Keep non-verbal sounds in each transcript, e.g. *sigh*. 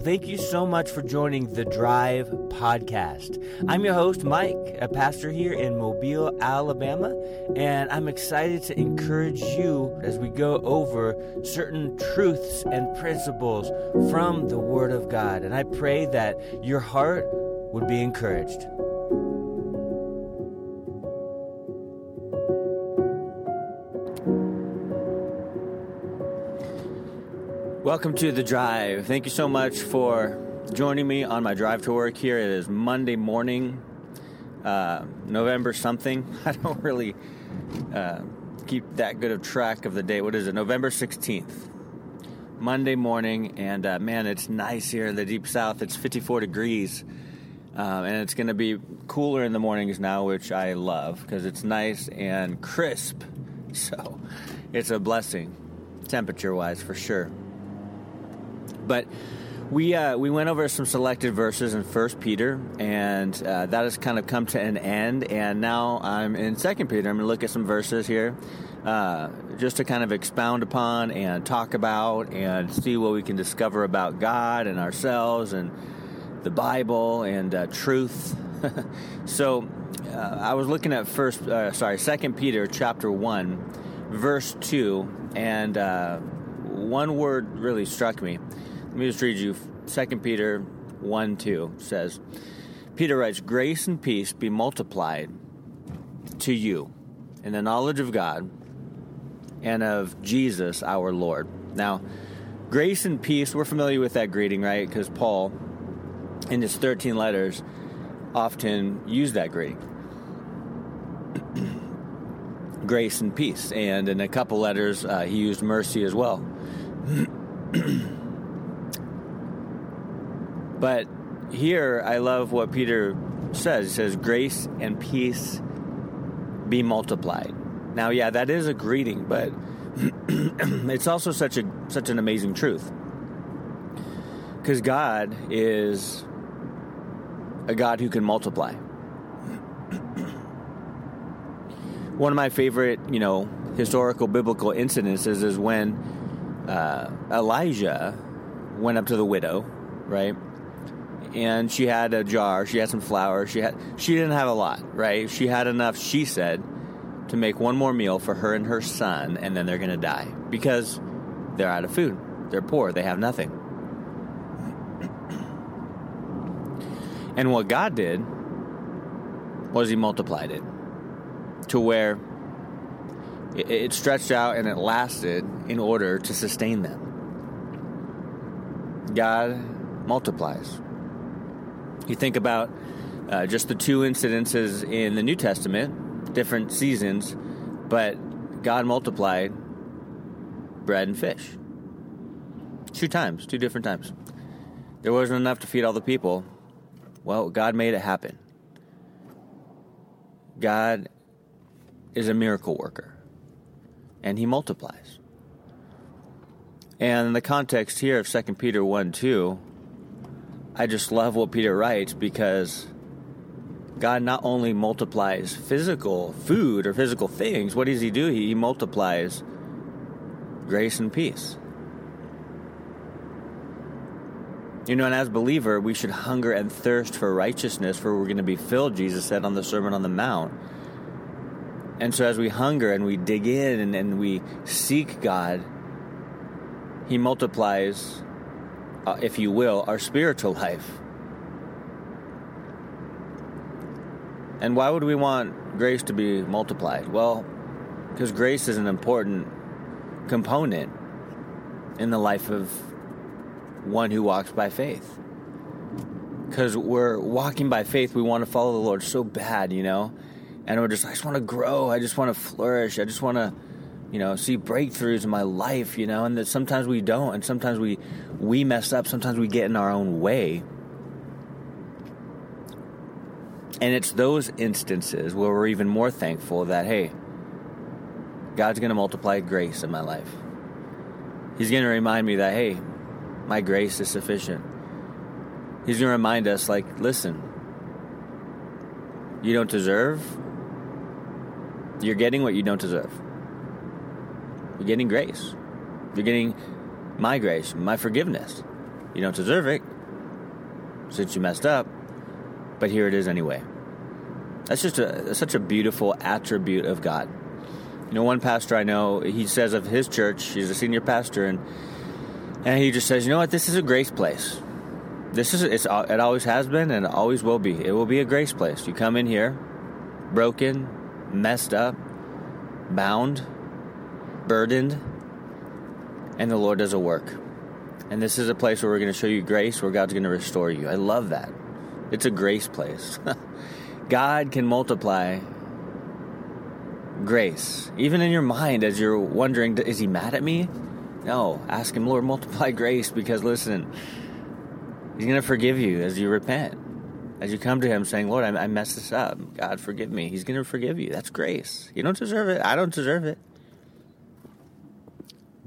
Well, thank you so much for joining the Drive podcast. I'm your host, Mike, a pastor here in Mobile, Alabama, and I'm excited to encourage you as we go over certain truths and principles from the Word of God. And I pray that your heart would be encouraged. Welcome to the drive. Thank you so much for joining me on my drive to work here. It is Monday morning, uh, November something. *laughs* I don't really uh, keep that good of track of the date. What is it? November 16th. Monday morning, and uh, man, it's nice here in the deep south. It's 54 degrees, um, and it's going to be cooler in the mornings now, which I love because it's nice and crisp. *laughs* So it's a blessing, temperature wise, for sure. But we uh, we went over some selected verses in First Peter, and uh, that has kind of come to an end. And now I'm in Second Peter. I'm going to look at some verses here, uh, just to kind of expound upon and talk about, and see what we can discover about God and ourselves and the Bible and uh, truth. *laughs* so uh, I was looking at first, uh, sorry, Second Peter chapter one, verse two, and one word really struck me. Let me just read you 2 Peter 1 2 says, Peter writes, Grace and peace be multiplied to you in the knowledge of God and of Jesus our Lord. Now, grace and peace, we're familiar with that greeting, right? Because Paul, in his 13 letters, often used that greeting. *clears throat* grace and peace. And in a couple letters, uh, he used mercy as well. *clears throat* But here, I love what Peter says. He says, Grace and peace be multiplied. Now, yeah, that is a greeting, but *clears throat* it's also such a such an amazing truth. Because God is a God who can multiply. *clears throat* One of my favorite, you know, historical biblical incidences is when uh, Elijah went up to the widow, right? And she had a jar. She had some flour. She had she didn't have a lot, right? She had enough. She said to make one more meal for her and her son, and then they're going to die because they're out of food. They're poor. They have nothing. *clears throat* And what God did was He multiplied it to where it stretched out and it lasted in order to sustain them. God multiplies. You think about uh, just the two incidences in the New Testament, different seasons, but God multiplied bread and fish. Two times, two different times. There wasn't enough to feed all the people. Well, God made it happen. God is a miracle worker, and He multiplies. And in the context here of 2 Peter 1 2, I just love what Peter writes because God not only multiplies physical food or physical things, what does He do? He multiplies grace and peace. You know, and as believer, we should hunger and thirst for righteousness, for we're going to be filled, Jesus said on the Sermon on the Mount. And so as we hunger and we dig in and, and we seek God, He multiplies uh, if you will, our spiritual life. And why would we want grace to be multiplied? Well, because grace is an important component in the life of one who walks by faith. Because we're walking by faith, we want to follow the Lord so bad, you know? And we're just, I just want to grow. I just want to flourish. I just want to you know, see breakthroughs in my life, you know, and that sometimes we don't, and sometimes we we mess up, sometimes we get in our own way. And it's those instances where we're even more thankful that hey, God's going to multiply grace in my life. He's going to remind me that hey, my grace is sufficient. He's going to remind us like, listen, you don't deserve you're getting what you don't deserve. You're getting grace. You're getting my grace, my forgiveness. You don't deserve it. since you messed up, but here it is anyway. That's just a, such a beautiful attribute of God. You know, one pastor I know, he says of his church, he's a senior pastor, and and he just says, you know what, this is a grace place. This is it's it always has been and always will be. It will be a grace place. You come in here, broken, messed up, bound, burdened, and the Lord does a work. And this is a place where we're going to show you grace, where God's going to restore you. I love that. It's a grace place. *laughs* God can multiply grace. Even in your mind, as you're wondering, is he mad at me? No. Ask him, Lord, multiply *laughs* grace because listen, he's going to forgive you as you repent. As you come to him saying, Lord, I, messed this up. God, forgive me. He's going to forgive you. That's grace. You don't deserve it. I don't deserve it.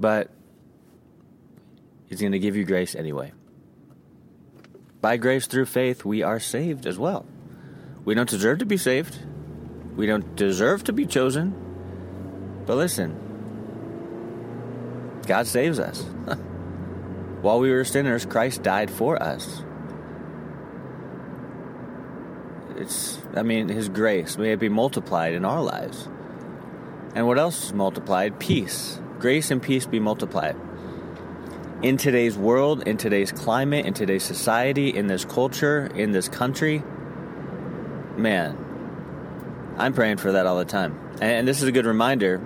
But he's going to give you grace anyway. By grace through faith, we are saved as well. We don't deserve to be saved. We don't deserve to be chosen. But listen, God saves us. *laughs* While we were sinners, Christ died for us. It's, I mean, His grace, may it be multiplied in our lives. And what else is multiplied? Peace. Grace and peace be multiplied. In today's world, in today's climate, in today's society, in this culture, in this country, man, I'm praying for that all the time. And this is a good reminder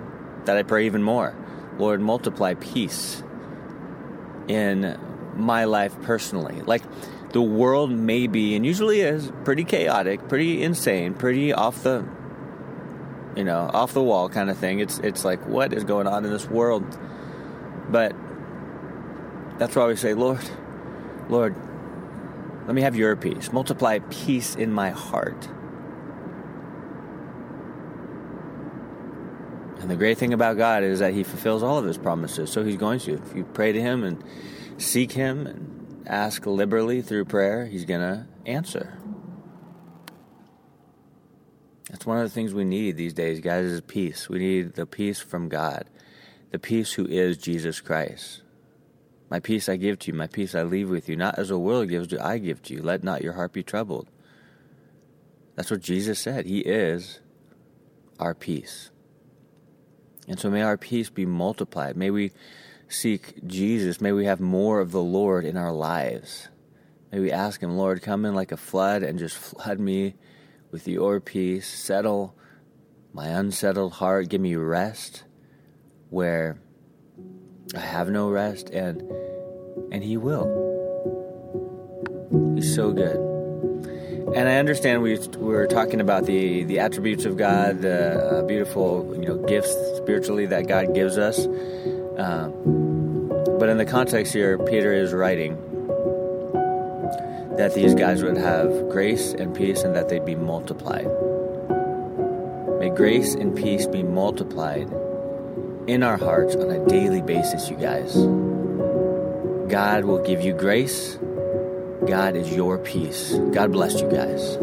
that I pray even more. Lord, multiply peace in my life personally. Like the world may be, and usually is, pretty chaotic, pretty insane, pretty off the, you know, off the wall kind of thing. It's it's like what is going on in this world? But that's why we say, Lord, Lord, let me have your peace. Multiply peace in my heart. And the great thing about God is that He fulfills all of His promises. So He's going to. If you pray to Him and seek Him and ask liberally through prayer, He's going to answer. That's one of the things we need these days, guys, is peace. We need the peace from God, the peace who is Jesus Christ. My peace I give to you, my peace I leave with you. Not as the world gives, do I give to you. Let not your heart be troubled. That's what Jesus said. He is our peace. And so may our peace be multiplied. May we seek Jesus. May we have more of the Lord in our lives. May we ask Him, Lord, come in like a flood and just *laughs* flood me with your peace. Settle my unsettled heart. Give me rest where I have no rest, and and He will. He's so good. And I understand we we're talking about the the attributes of God, the uh, beautiful you know gifts spiritually that God gives us. Um, but in the context here, Peter is writing that these guys would have grace and peace, and that they'd be multiplied. May grace and peace be multiplied in our hearts on a daily basis, you guys. God will give you grace God is your peace. God bless you guys.